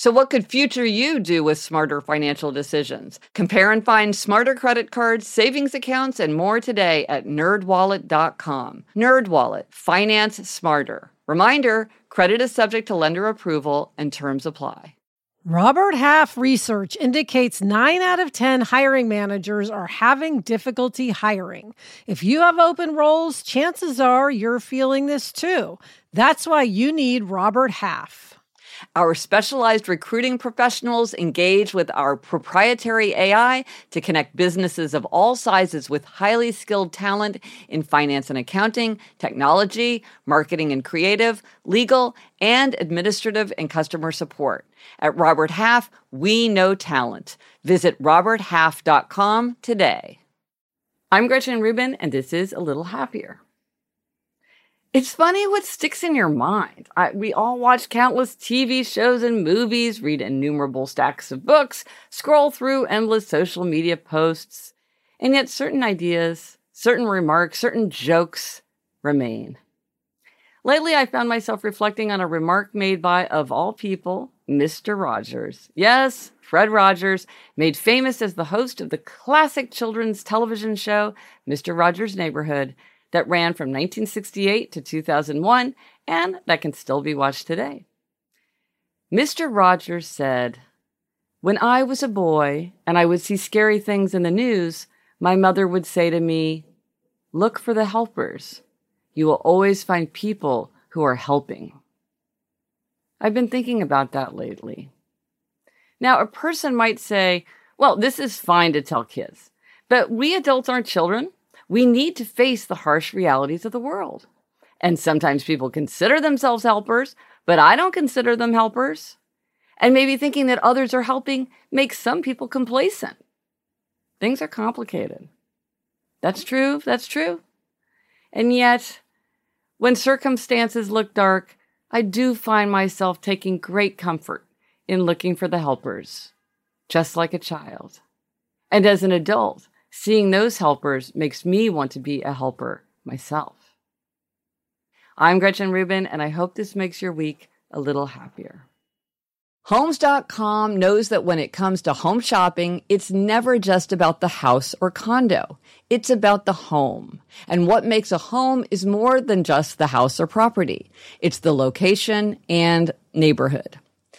So, what could future you do with smarter financial decisions? Compare and find smarter credit cards, savings accounts, and more today at nerdwallet.com. Nerdwallet, finance smarter. Reminder credit is subject to lender approval and terms apply. Robert Half research indicates 9 out of 10 hiring managers are having difficulty hiring. If you have open roles, chances are you're feeling this too. That's why you need Robert Half. Our specialized recruiting professionals engage with our proprietary AI to connect businesses of all sizes with highly skilled talent in finance and accounting, technology, marketing and creative, legal, and administrative and customer support. At Robert Half, we know talent. Visit roberthalf.com today. I'm Gretchen Rubin, and this is A Little Happier. It's funny what sticks in your mind. I, we all watch countless TV shows and movies, read innumerable stacks of books, scroll through endless social media posts, and yet certain ideas, certain remarks, certain jokes remain. Lately, I found myself reflecting on a remark made by, of all people, Mr. Rogers. Yes, Fred Rogers, made famous as the host of the classic children's television show, Mr. Rogers' Neighborhood, that ran from 1968 to 2001 and that can still be watched today. Mr. Rogers said, When I was a boy and I would see scary things in the news, my mother would say to me, Look for the helpers. You will always find people who are helping. I've been thinking about that lately. Now, a person might say, well, this is fine to tell kids, but we adults aren't children. We need to face the harsh realities of the world. And sometimes people consider themselves helpers, but I don't consider them helpers. And maybe thinking that others are helping makes some people complacent. Things are complicated. That's true. That's true. And yet, when circumstances look dark, I do find myself taking great comfort in looking for the helpers, just like a child. And as an adult, Seeing those helpers makes me want to be a helper myself. I'm Gretchen Rubin, and I hope this makes your week a little happier. Homes.com knows that when it comes to home shopping, it's never just about the house or condo. It's about the home. And what makes a home is more than just the house or property. It's the location and neighborhood.